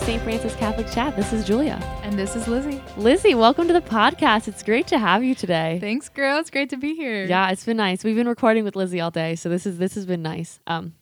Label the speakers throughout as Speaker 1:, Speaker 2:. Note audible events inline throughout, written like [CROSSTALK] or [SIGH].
Speaker 1: to St. Francis Catholic Chat. This is Julia.
Speaker 2: And this is Lizzie.
Speaker 1: Lizzie, welcome to the podcast. It's great to have you today.
Speaker 2: Thanks, girl. It's great to be here.
Speaker 1: Yeah, it's been nice. We've been recording with Lizzie all day, so this is this has been nice. Um,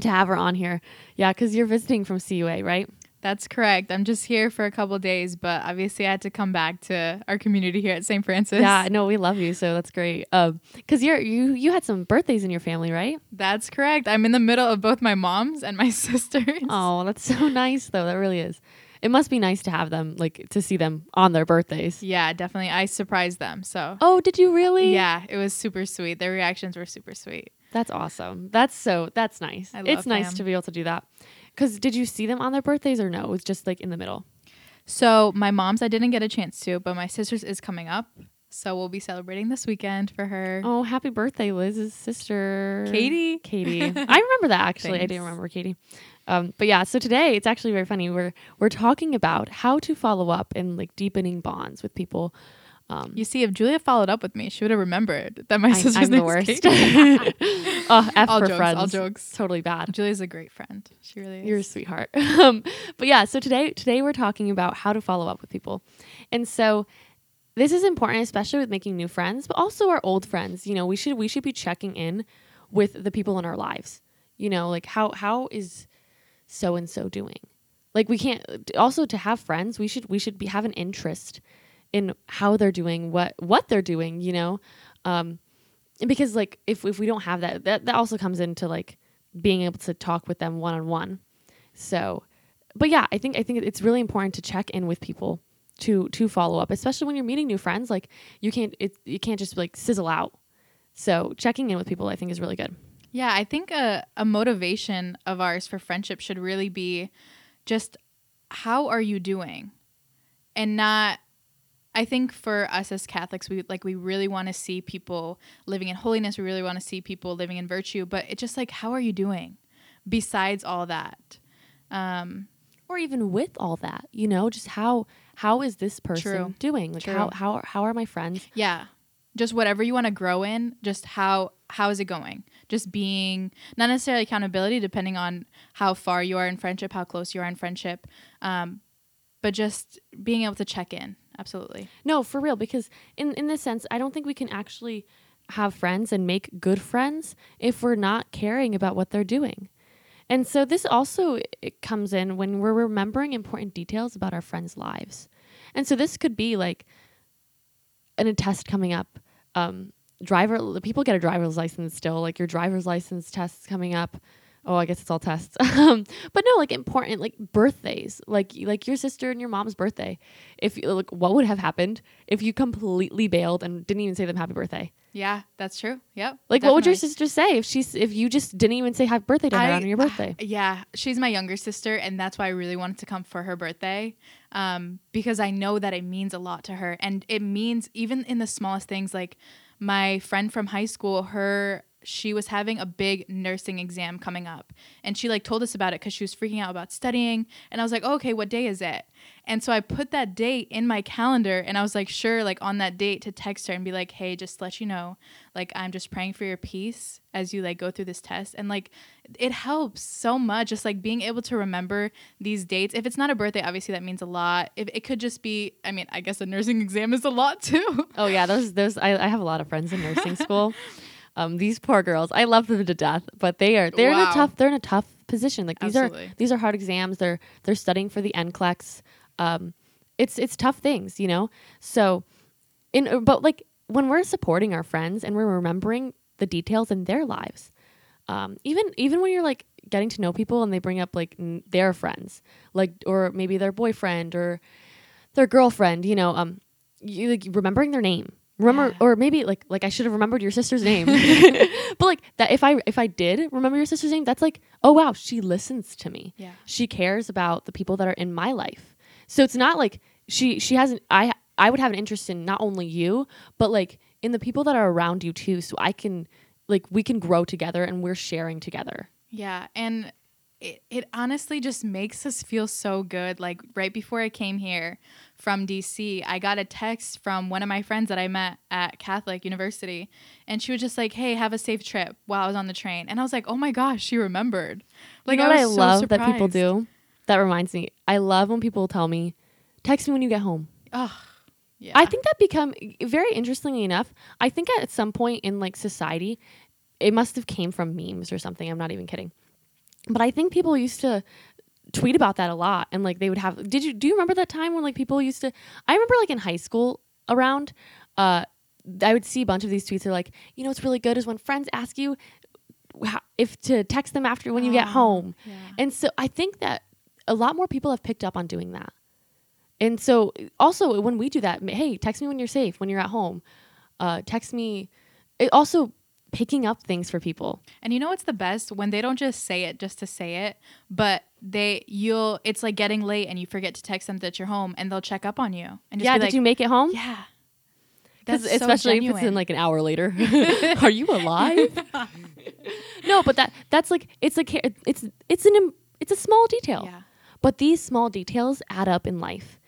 Speaker 1: to have her on here. Yeah, because you're visiting from CUA, right?
Speaker 2: That's correct. I'm just here for a couple days, but obviously I had to come back to our community here at St. Francis.
Speaker 1: Yeah, no, we love you, so that's great. Um, because you're you you had some birthdays in your family, right?
Speaker 2: That's correct. I'm in the middle of both my mom's and my [LAUGHS] sister's.
Speaker 1: Oh, that's so nice, though. That really is. It must be nice to have them, like to see them on their birthdays.
Speaker 2: Yeah, definitely. I surprised them. So.
Speaker 1: Oh, did you really?
Speaker 2: Yeah, it was super sweet. Their reactions were super sweet.
Speaker 1: That's awesome. That's so. That's nice.
Speaker 2: I
Speaker 1: It's nice
Speaker 2: fam.
Speaker 1: to be able to do that. Because did you see them on their birthdays or no? It was just like in the middle.
Speaker 2: So my mom's I didn't get a chance to, but my sister's is coming up. So we'll be celebrating this weekend for her.
Speaker 1: Oh, happy birthday, Liz's sister,
Speaker 2: Katie. [LAUGHS]
Speaker 1: Katie. I remember that actually. I didn't remember Katie. Um, but yeah, so today it's actually very funny. We're we're talking about how to follow up and like deepening bonds with people. Um,
Speaker 2: You see, if Julia followed up with me, she would have remembered that my
Speaker 1: I,
Speaker 2: sister's
Speaker 1: I'm the worst. [LAUGHS] Oh, F
Speaker 2: all
Speaker 1: for
Speaker 2: jokes,
Speaker 1: friends.
Speaker 2: all jokes.
Speaker 1: Totally bad.
Speaker 2: Julia's a great friend. She really is.
Speaker 1: You're a sweetheart. [LAUGHS] um, but yeah, so today today we're talking about how to follow up with people. And so this is important especially with making new friends, but also our old friends. You know, we should we should be checking in with the people in our lives. You know, like how how is so and so doing? Like we can't also to have friends, we should we should be have an interest in how they're doing, what what they're doing, you know? Um because like if if we don't have that that that also comes into like being able to talk with them one on one. So, but yeah, I think I think it's really important to check in with people to to follow up, especially when you're meeting new friends. Like you can't it you can't just like sizzle out. So checking in with people, I think, is really good.
Speaker 2: Yeah, I think a, a motivation of ours for friendship should really be just how are you doing? And not I think for us as Catholics, we like we really want to see people living in holiness. We really want to see people living in virtue. But it's just like, how are you doing? Besides all that, um,
Speaker 1: Or even with all that, you know, just how how is this person
Speaker 2: True.
Speaker 1: doing? Like
Speaker 2: True.
Speaker 1: how how how are my friends?
Speaker 2: yeah, just whatever you want to grow in. Just how how is it going? Just being not necessarily accountability, depending on how far you are in friendship, how close you are in friendship, um, but just being able to check in. Absolutely.
Speaker 1: No, for real, because in in this sense, I don't think we can actually have friends and make good friends if we're not caring about what they're doing. And so this also comes in when we're remembering important details about our friends' lives. And so this could be like in a test coming up. Um, driver people get a driver's license still, like your driver's license tests coming up. Oh, I guess it's all tests. [LAUGHS] um, but no, like important, like birthdays, like like your sister and your mom's birthday. If you like, what would have happened if you completely bailed and didn't even say them happy birthday?
Speaker 2: Yeah, that's true. Yep.
Speaker 1: Like, what would your sister say if she's if you just didn't even say happy birthday to her
Speaker 2: I-
Speaker 1: on your birthday? [SIGHS]
Speaker 2: Yeah, she's my younger sister, and that's why I really wanted to come for her birthday, um, because I know that it means a lot to her, and it means even in the smallest things. Like my friend from high school, her she was having a big nursing exam coming up, and she like told us about it because she was freaking out about studying, and I was like, oh, okay, what day is it? And so I put that date in my calendar, and I was like, sure, like on that date to text her and be like, hey, just let you know, like I'm just praying for your peace as you like go through this test, and like it helps so much just like being able to remember these dates. If it's not a birthday obviously that means a lot. If it could just be i mean i guess a nursing [LAUGHS] exam is a lot too.
Speaker 1: Oh yeah, those those I, I have a lot of friends in nursing school. [LAUGHS] Um, these poor girls, I love them to death, but they are they're in a tough they're in a tough position. Like these
Speaker 2: Absolutely.
Speaker 1: are these are hard exams. They're they're studying for the NCLEX. Um, it's it's tough things, you know. So, in but like when we're supporting our friends and we're remembering the details in their lives, um, even even when you're like getting to know people and they bring up like n- their friends, like or maybe their boyfriend or their girlfriend, you know, um, you like remembering their name. Remember,
Speaker 2: Yeah.
Speaker 1: or maybe like like I should have remembered your sister's name, [LAUGHS] but like that if I if I did remember your sister's name, that's like oh wow, she listens to me.
Speaker 2: yeah
Speaker 1: She cares about the people that are in my life. So it's not like she she hasn't I I would have an interest in not only you, but like in the people that are around you too. So I can like we can grow together and we're sharing together.
Speaker 2: yeah and it, it honestly just makes us feel so good like right before i came here from dc i got a text from one of my friends that i met at catholic university and she was just like hey have a safe trip while i was on the train and i was like oh my gosh she remembered
Speaker 1: Like you know what I,
Speaker 2: so
Speaker 1: love that people do that reminds me. I love when people tell me, "Text me when you get home."
Speaker 2: Oh, yeah.
Speaker 1: I think that become very interestingly enough. I think at some point in like society, it must have came from memes or something. I'm not even kidding. But I think people used to tweet about that a lot and like they would have did you do you remember that time when like people used to I remember like in high school around uh I would see a bunch of these tweets are like, you know what's really good is when friends ask you how, if to text them after when you get
Speaker 2: Oh,
Speaker 1: home.
Speaker 2: yeah.
Speaker 1: And so I think that a lot more people have picked up on doing that. And so also when we do that, hey, text me when you're safe, when you're at home. Uh, text me. It also picking up things for people.
Speaker 2: And you know what's the best when they don't just say it just to say it, but they you'll it's like getting late and you forget to text them that you're home and they'll check up on you and just
Speaker 1: yeah, did
Speaker 2: like,
Speaker 1: you make it home?
Speaker 2: yeah.
Speaker 1: 'Cause
Speaker 2: That's so
Speaker 1: especially if it's in like an hour later. [LAUGHS] [LAUGHS] Are you alive? [LAUGHS] no, but that that's like it's like it's it's an it's a small detail.
Speaker 2: Yeah.
Speaker 1: But these small details add up in life.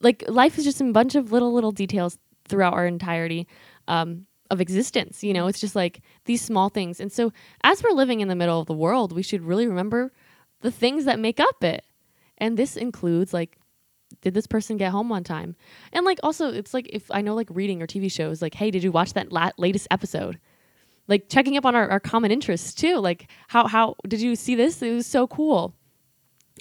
Speaker 1: Like life is just a bunch of little little details throughout our entirety um, of existence. You know, it's just like these small things. And so, as we're living in the middle of the world, we should really remember the things that make up it. And this includes like, did this person get home on time? And like also, it's like if I know like reading or TV shows, like, hey, did you watch that la- latest episode? Like checking up on our, our common interests too. Like how how did you see this? It was so cool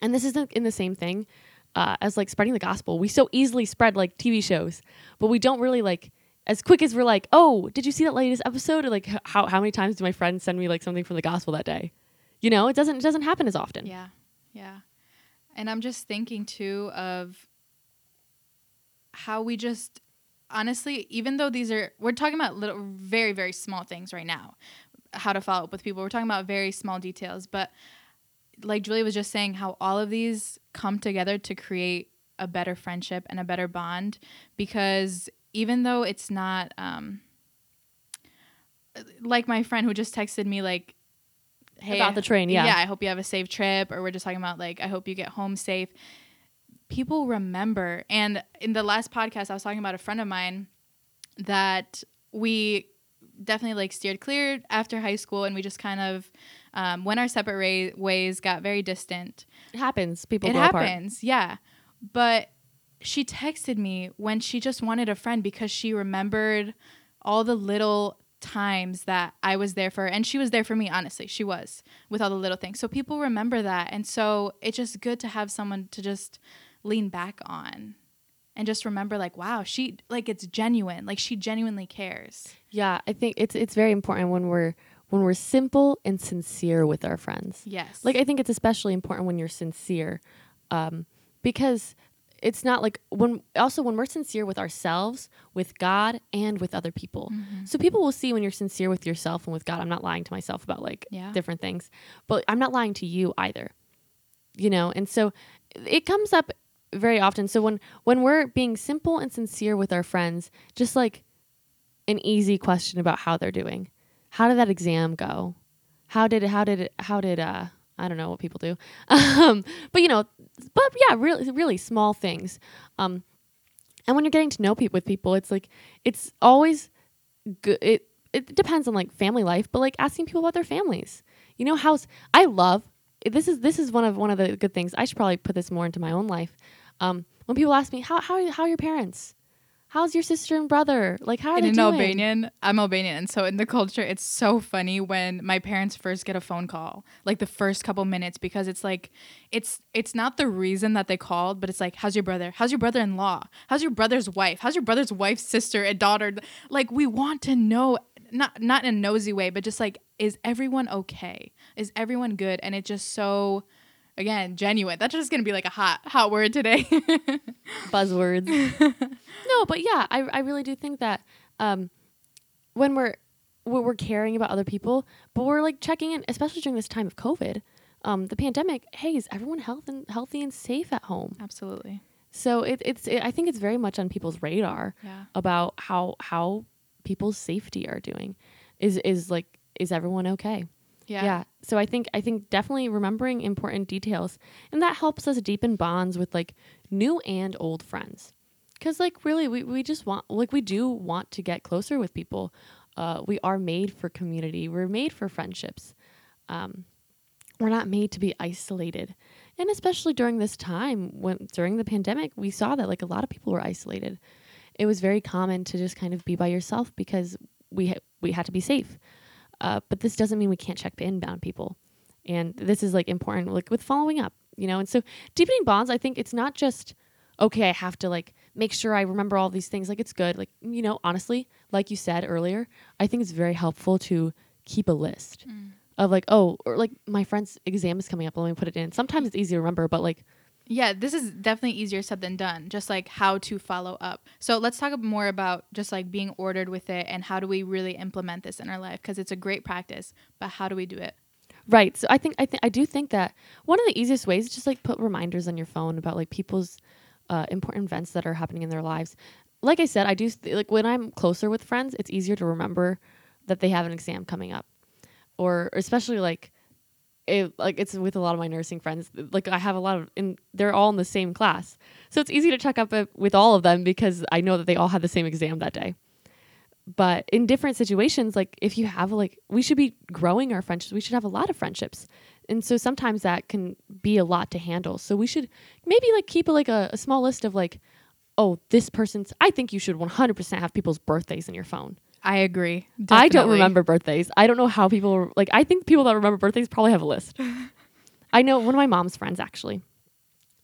Speaker 1: and this isn't in the same thing uh, as like spreading the gospel. We so easily spread like TV shows, but we don't really like as quick as we're like, oh, did you see that latest episode? Or like how how many times do my friends send me like something from the gospel that day? You know, it doesn't it doesn't happen as often.
Speaker 2: Yeah. Yeah. And I'm just thinking too of how we just honestly, even though these are we're talking about little very, very small things right now, how to follow up with people. We're talking about very small details, but like Julie was just saying, how all of these come together to create a better friendship and a better bond because even though it's not um like my friend who just texted me like hey
Speaker 1: About the train, yeah.
Speaker 2: yeah i hope you have a safe trip or we're just talking about like i hope you get home safe people remember and in the last podcast i was talking about a friend of mine that we definitely like steered clear after high school and we just kind of um, went our separate ra- ways got very distant
Speaker 1: It happens. People
Speaker 2: it
Speaker 1: grow apart.
Speaker 2: happens yeah but she texted me when she just wanted a friend because she remembered all the little times that I was there for her. And she was there for me, honestly. She was with all the little things. So people remember that. And so it's just good to have someone to just lean back on and just remember, like, wow, she, like, it's genuine. Like, she genuinely cares.
Speaker 1: Yeah, I think it's it's very important when we're when we're simple and sincere with our friends.
Speaker 2: Yes.
Speaker 1: Like I think it's especially important when you're sincere, um, because it's not like when also when we're sincere with ourselves, with God, and with other people.
Speaker 2: Mm-hmm.
Speaker 1: So people will see when you're sincere with yourself and with God. I'm not lying to myself about like
Speaker 2: Yeah.
Speaker 1: different things, but I'm not lying to you either. You know, and so it comes up very often. So when when we're being simple and sincere with our friends, just like an easy question about how they're doing. How did that exam go? How did it, how did it, how did, uh, I don't know what people do. [LAUGHS] Um, but you know, but yeah, really, really small things. Um, and when you're getting to know people with people, it's like, it's always good. It, it depends on like family life, but like asking people about their families, you know, how's, I love, this is, this is one of, one of the good things. I should probably put this more into my own life. Um, when people ask me, how, how, how are your parents? How's your sister and brother? Like, how are
Speaker 2: and
Speaker 1: they
Speaker 2: in
Speaker 1: doing?
Speaker 2: Albanian, I'm Albanian, and so in the culture, it's so funny when my parents first get a phone call, like the first couple minutes, because it's like, it's it's not the reason that they called, but it's like, how's your brother? How's your brother-in-law? How's your brother's wife? How's your brother's wife's sister and daughter? Like, we want to know, not not in a nosy way, but just like, is everyone okay? Is everyone good? And it's just so, again, genuine. That's just gonna be like a hot hot word today. [LAUGHS]
Speaker 1: buzzwords. [LAUGHS] no, but yeah, I I really do think that um, when we're when we're caring about other people, but we're like checking in, especially during this time of COVID, um, the pandemic. Hey, is everyone health and healthy and safe at home?
Speaker 2: Absolutely.
Speaker 1: So it, it's it, I think it's very much on people's radar
Speaker 2: Yeah.
Speaker 1: about how how people's safety are doing. Is is like is everyone okay? Yeah. So i think i think definitely remembering important details and that helps us deepen bonds with like new and old friends. Because like really we, we just want like we do want to get closer with people. Uh, we are made for community. We're made for friendships. Um, we're not made to be isolated. And especially during this time when during the pandemic, we saw that like a lot of people were isolated. It was very common to just kind of be by yourself because we ha- we had to be safe. Uh, but this doesn't mean we can't check inbound people. And this is like important like with following up, you know. And so deepening bonds, I think it's not just okay, I have to like make sure I remember all these things. Like it's good. Like, you know, honestly, like you said earlier, I think it's very helpful to keep a list
Speaker 2: Mm.
Speaker 1: of like, oh, or like my friend's exam is coming up. Let me put it in. Sometimes it's easy to remember, but like,
Speaker 2: Yeah, this is definitely easier said than done. Just like how to follow up. So let's talk more about just like being ordered with it and how do we really implement this in our life because it's a great practice. But how do we do it?
Speaker 1: right. So I think, I think, I do think that one of the easiest ways is just like put reminders on your phone about like people's uh, important events that are happening in their lives. Like I said, I do th- like when I'm closer with friends, it's easier to remember that they have an exam coming up, or especially like like it's with a lot of my nursing friends. Like I have a lot of, and they're all in the same class, so it's easy to check up with all of them because I know that they all had the same exam that day. But in different situations, like if you have like, we should be growing our friendships. We should have a lot of friendships, and so sometimes that can be a lot to handle. So we should maybe like keep a, like a, a small list of like, oh, this person's. I think you should 100% have people's birthdays in your phone.
Speaker 2: I agree.
Speaker 1: I don't remember birthdays. I don't know how people like. I think people that remember birthdays probably have a list. [LAUGHS] I know one of my mom's friends actually.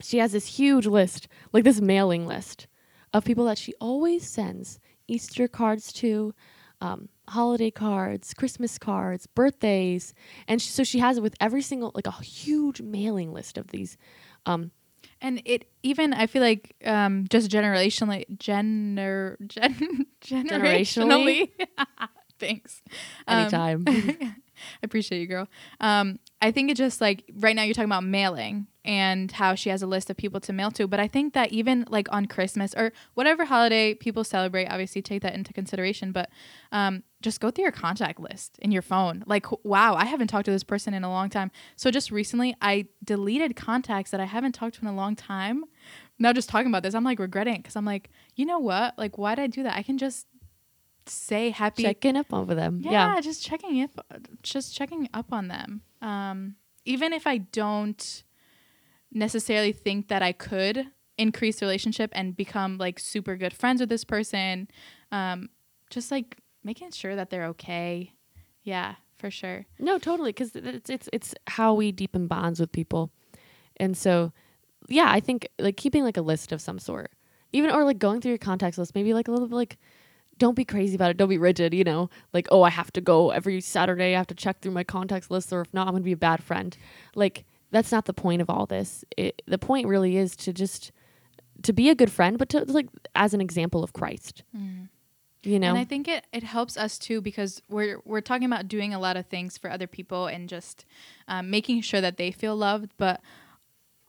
Speaker 1: She has this huge list, like this mailing list, of people that she always sends Easter cards to, um, holiday cards, Christmas cards, birthdays, and sh so she has it with every single like a huge mailing list of these. Um,
Speaker 2: And it even I feel like um just generationally gener gen, [LAUGHS] generationally. [LAUGHS] Thanks. Um,
Speaker 1: anytime. [LAUGHS]
Speaker 2: I appreciate you, girl. Um, I think it just like right now you're talking about mailing and how she has a list of people to mail to, but I think that even like on Christmas or whatever holiday people celebrate, obviously take that into consideration. But um, just go through your contact list in your phone. Like, wow, I haven't talked to this person in a long time. So just recently, I deleted contacts that I haven't talked to in a long time. Now, just talking about this, I'm like regretting because I'm like, you know what? Like, why did I do that? I can just say happy
Speaker 1: Checking up over them.
Speaker 2: yeah,
Speaker 1: yeah.
Speaker 2: just checking up just checking up on them um even if i don't necessarily think that i could increase the relationship and become like super good friends with this person um just like making sure that they're okay yeah for sure
Speaker 1: No, totally, because it's it's it's how we deepen bonds with people, and so yeah, I think like keeping like a list of some sort, even or like going through your contacts list, maybe like a little bit like. Don't be crazy about it. Don't be rigid, you know? Like, oh, I have to go every Saturday. I have to check through my contacts list, or if not, I'm going to be a bad friend. Like, that's not the point of all this. It, the point really is to just to be a good friend, but to like as an example of Christ. Mm. You know?
Speaker 2: And I think it, it helps us too because we're we're talking about doing a lot of things for other people and just um, making sure that they feel loved. But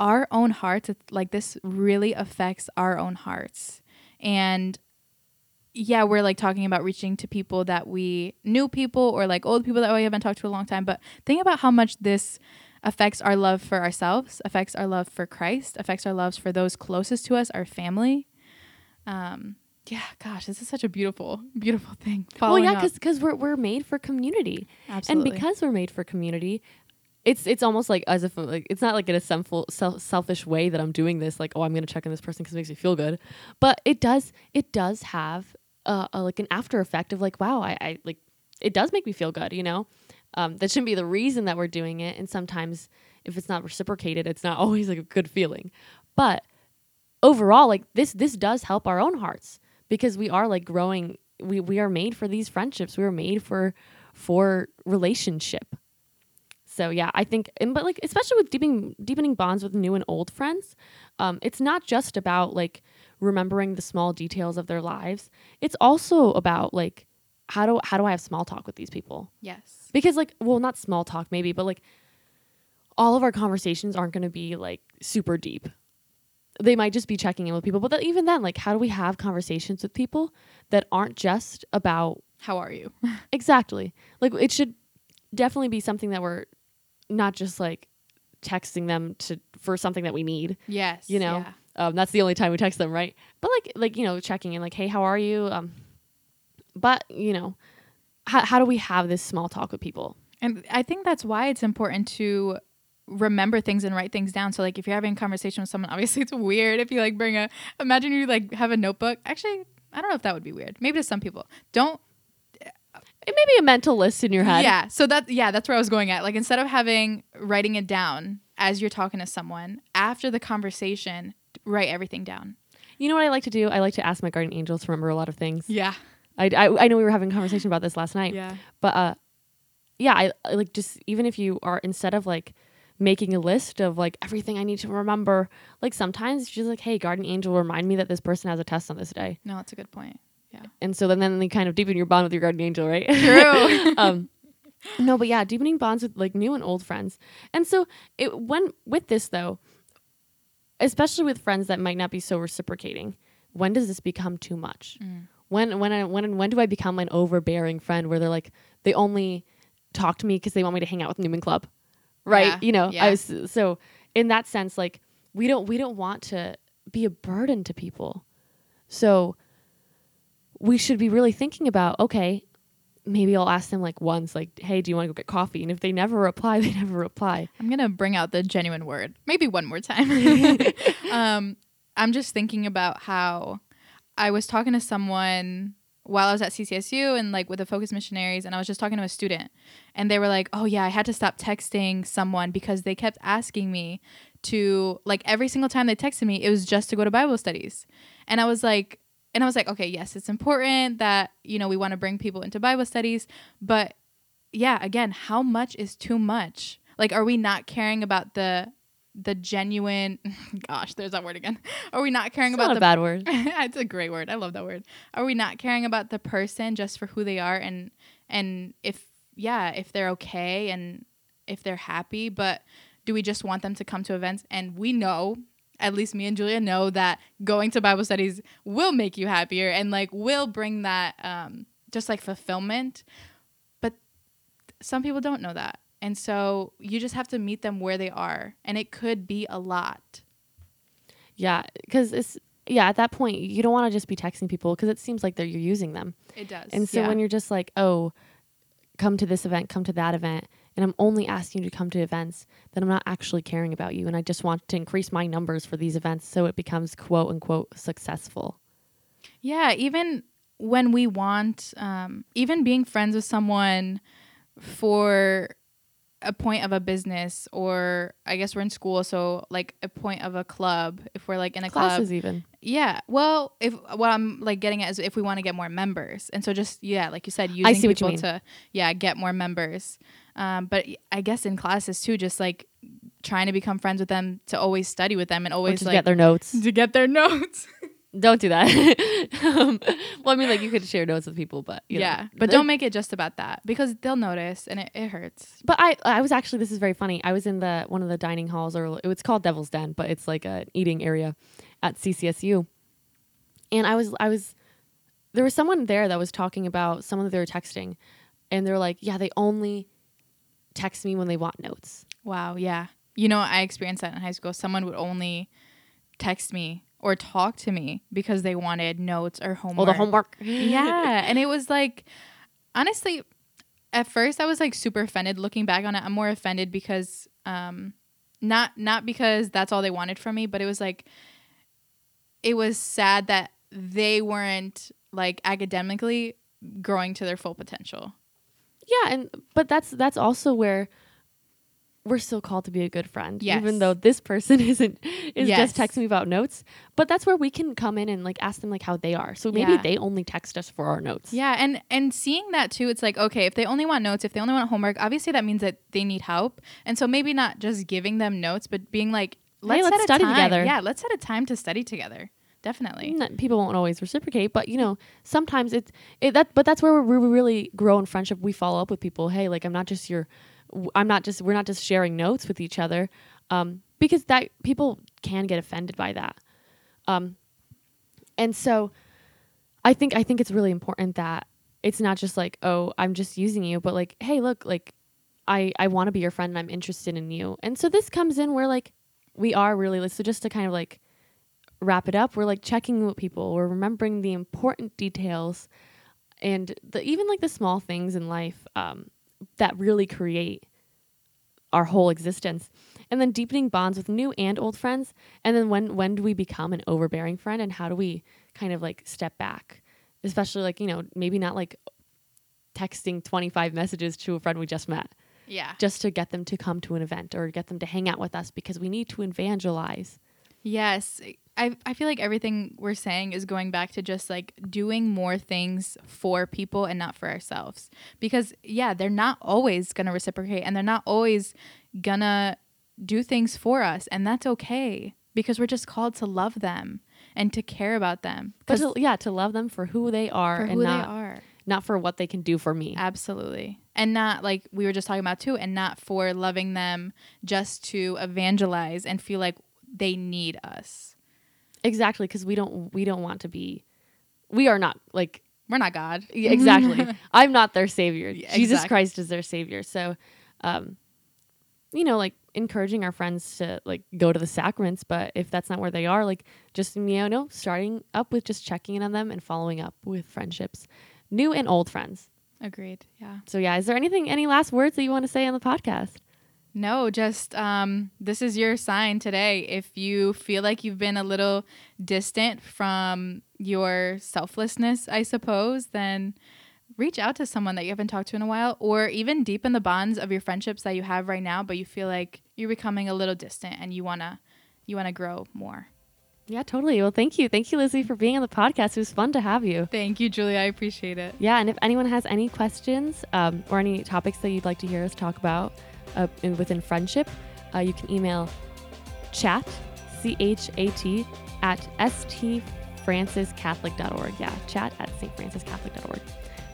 Speaker 2: our own hearts, it's like this, really affects our own hearts. And yeah, we're like talking about reaching to people that we new people or like old people that we haven't talked to a long time. But think about how much this affects our love for ourselves, affects our love for Christ, affects our loves for those closest to us, our family. Um, yeah, gosh, this is such a beautiful, beautiful thing.
Speaker 1: well, yeah,
Speaker 2: up.
Speaker 1: because we're we're made for community.
Speaker 2: Absolutely.
Speaker 1: And because we're made for community, it's it's almost like as if like it's not like in a sinful, self, selfish way that I'm doing this. Like, oh, I'm gonna check on this person because it makes me feel good. But it does it does have a, a like an after effect of like, wow, I, I like it does make me feel good. You know, um, that shouldn't be the reason that we're doing it. And sometimes if it's not reciprocated, it's not [LAUGHS] always like a good feeling. But overall, like this this does help our own hearts because we are like growing. We we are made for these friendships. We were made for for relationship. So yeah, I think, and but like especially with deepening deepening bonds with new and old friends, um, it's not just about like remembering the small details of their lives. It's also about like how do how do I have small talk with these people?
Speaker 2: yes.
Speaker 1: Because like, well, not small talk maybe, but like all of our conversations aren't going to be like super deep. They might just be checking in with people, but even then, like, how do we have conversations with people that aren't just about
Speaker 2: How are you? [LAUGHS]
Speaker 1: Exactly. Like it should definitely be something that we're not just like texting them to for something that we need.
Speaker 2: yes.
Speaker 1: You know?
Speaker 2: yeah.
Speaker 1: Um, that's the only time we text them, right? But like like you know checking in, like hey, how are you? Um, but you know, how how do we have this small talk with people?
Speaker 2: And I think that's why it's important to remember things and write things down. So like if you're having a conversation with someone, [LAUGHS] obviously it's weird if you like bring a imagine you like have a notebook. Actually, I don't know if that would be weird. Maybe to some people. Don't
Speaker 1: It may be a mental list in your head.
Speaker 2: Yeah. So that yeah, that's where I was going at. Like instead of having writing it down as you're talking to someone, after the conversation, write everything down.
Speaker 1: You know what I like to do? I like to ask my guardian angels to remember a lot of things.
Speaker 2: Yeah.
Speaker 1: I, I, I know we were having a conversation about this last night.
Speaker 2: Yeah.
Speaker 1: But uh, yeah, I, I like just even if you are instead of like making a list of like everything I need to remember, like sometimes just like, hey, guardian angel, remind me that this person has a test on this day,
Speaker 2: No, that's a good point. Yeah.
Speaker 1: and so then then you kind of deepen your bond with your guardian angel, right?
Speaker 2: True. [LAUGHS]
Speaker 1: um, [LAUGHS] no, but yeah, deepening bonds with like new and old friends, and so it when with this though, especially with friends that might not be so reciprocating, when does this become too much?
Speaker 2: Mm.
Speaker 1: when when I when when do I become an overbearing friend where they're like they only talk to me because they want me to hang out with Newman Club, right?
Speaker 2: Yeah,
Speaker 1: You know,
Speaker 2: yeah.
Speaker 1: I was so in that sense like we don't we don't want to be a burden to people, so we should be really thinking about okay. Maybe I'll ask them like once, like, "Hey, do you want to go get coffee?" And if they never reply, [LAUGHS] they never reply.
Speaker 2: I'm gonna bring out the genuine word. Maybe one more time. [LAUGHS] um, I'm just thinking about how I was talking to someone while I was at CCSU and like with the Focus Missionaries, and I was just talking to a student, and they were like, "Oh yeah, I had to stop texting someone because they kept asking me to like every single time they texted me, it was just to go to Bible studies," and I was like. And I was like, okay, yes, it's important that, you know, we want to bring people into Bible studies, but yeah, again, how much is too much? Like, are we not caring about the the genuine? [LAUGHS] Gosh, there's that word again. Are we not caring
Speaker 1: It's
Speaker 2: about
Speaker 1: not
Speaker 2: the?
Speaker 1: bad word. [LAUGHS]
Speaker 2: it's a great word. I love that word. Are we not caring about the person just for who they are and and if yeah, if they're okay and if they're happy, but do we just want them to come to events? And we know, at least me and Julia know that going to Bible studies will make you happier and like will bring that um, just like fulfillment. But some people don't know that. And so you just have to meet them where they are. And it could be a lot.
Speaker 1: Yeah, because it's yeah. At that point, you don't want to just be texting people because it seems like they're you're using them.
Speaker 2: It does.
Speaker 1: And so when you're just like, oh, come to this event, come to that event, and I'm only asking you to come to events, then I'm not actually caring about you. And I just want to increase my numbers for these events so it becomes quote unquote successful.
Speaker 2: Yeah, even when we want, um, even being friends with someone for a point of a business, or I guess we're in school, so like a point of a club. If we're like in a club,
Speaker 1: Classes even.
Speaker 2: yeah. Well, if what I'm like getting at is if we want to get more members, and so just yeah, like you said, using
Speaker 1: I see what you
Speaker 2: people
Speaker 1: mean.
Speaker 2: to yeah get more members. Um, but I guess in classes too, just like trying to become friends with them to always study with them and always like
Speaker 1: get their notes.
Speaker 2: to get their [LAUGHS] notes.
Speaker 1: Don't do that. [LAUGHS] um, well, I mean, like you could share notes with people, but you know.
Speaker 2: yeah, [LAUGHS] but don't make it just about that because they'll notice and it, it hurts.
Speaker 1: But I, I was actually this is very funny. I was in the one of the dining halls, or it's called Devil's Den, but it's like an eating area at CCSU. And I was, I was, there was someone there that was talking about someone that they were texting, and they're like, yeah, they only text me when they want notes.
Speaker 2: Wow, yeah. You know, I experienced that in high school. Someone would only text me or talk to me because they wanted notes or homework.
Speaker 1: Well, the homework.
Speaker 2: yeah, and it [LAUGHS] was like honestly at first I was like super offended looking back on it. I'm more offended because um not not because that's all they wanted from me, but it was like it was sad that they weren't like academically growing to their full potential.
Speaker 1: Yeah, and but that's that's also where we're still called to be a good friend,
Speaker 2: Yes.
Speaker 1: even though this person [LAUGHS] isn't is
Speaker 2: Yes.
Speaker 1: just texting me about notes. But that's where we can come in and like ask them like how they are. So maybe
Speaker 2: Yeah.
Speaker 1: they only text us for our notes.
Speaker 2: Yeah, and and seeing that too, it's like okay, if they only want notes, if they only want homework, obviously that means that they need help, and so maybe not just giving them notes, but being like, let's,
Speaker 1: let's study
Speaker 2: time.
Speaker 1: together.
Speaker 2: Yeah, let's set a time to study together. Definitely.
Speaker 1: People won't always reciprocate, but you know sometimes it's it, that. But that's where we really grow in friendship. We follow up with people. Hey, like I'm not just your, I'm not just we're not just sharing notes with each other, um, because that people can get offended by that, um, and so I think I think it's really important that it's not just like oh I'm just using you, but like hey look like I I want to be your friend and I'm interested in you, and so this comes in where like we are really so just to kind of like wrap it up, we're like checking with people, we're remembering the important details and the even like the small things in life um, that really create our whole existence. and then deepening bonds with new and old friends. And then when when do we become an overbearing friend and how do we kind of like step back? Especially like, you know, maybe not like texting 25 messages to a friend we just met
Speaker 2: Yeah.
Speaker 1: just to get them to come to an event or get them to hang out with us because we need to evangelize.
Speaker 2: Yes. I, I feel like everything we're saying is going back to just like doing more things for people and not for ourselves. Because, yeah, they're not always going to reciprocate and they're not always going to do things for us. And that's okay because we're just called to love them and to care about them.
Speaker 1: But to, yeah, to love them for who they are
Speaker 2: for
Speaker 1: and
Speaker 2: who
Speaker 1: not
Speaker 2: they are.
Speaker 1: not for what they can do for me.
Speaker 2: Absolutely. And not like we were just talking about too, and not for loving them just to evangelize and feel like they need us.
Speaker 1: Exactly, because we don't we don't want to be we are not like
Speaker 2: We're not God.
Speaker 1: Yeah, exactly. [LAUGHS] I'm not their savior.
Speaker 2: Yeah,
Speaker 1: Jesus
Speaker 2: exactly.
Speaker 1: Christ is their savior. So, um, you know, like encouraging our friends to like go to the sacraments, but if that's not where they are, like just you know, starting up with just checking in on them and following up with friendships, new and old friends.
Speaker 2: Agreed. Yeah.
Speaker 1: So yeah, is there anything, any last words that you want to say on the podcast?
Speaker 2: No, just um, this is your sign today. If you feel like you've been a little distant from your selflessness, I suppose, then reach out to someone that you haven't talked to in a while, or even deepen the bonds of your friendships that you have right now, but you feel like you're becoming a little distant and you wanna you wanna grow more.
Speaker 1: Yeah, totally. Well, thank you, thank you, Lizzie, for being on the podcast. It was fun to have you.
Speaker 2: Thank you, Julia. I appreciate it.
Speaker 1: Yeah, and if anyone has any questions um, or any topics that you'd like to hear us talk about uh, in, within friendship, uh, you can email chat, C H A T, at stfranciscatholic.org. Yeah, chat at stfranciscatholic.org.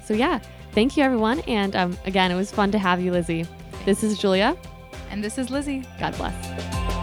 Speaker 1: So, yeah, thank you, everyone. And um, again, it was fun to have you, Lizzie. This is Julia.
Speaker 2: And this is Lizzie.
Speaker 1: God bless.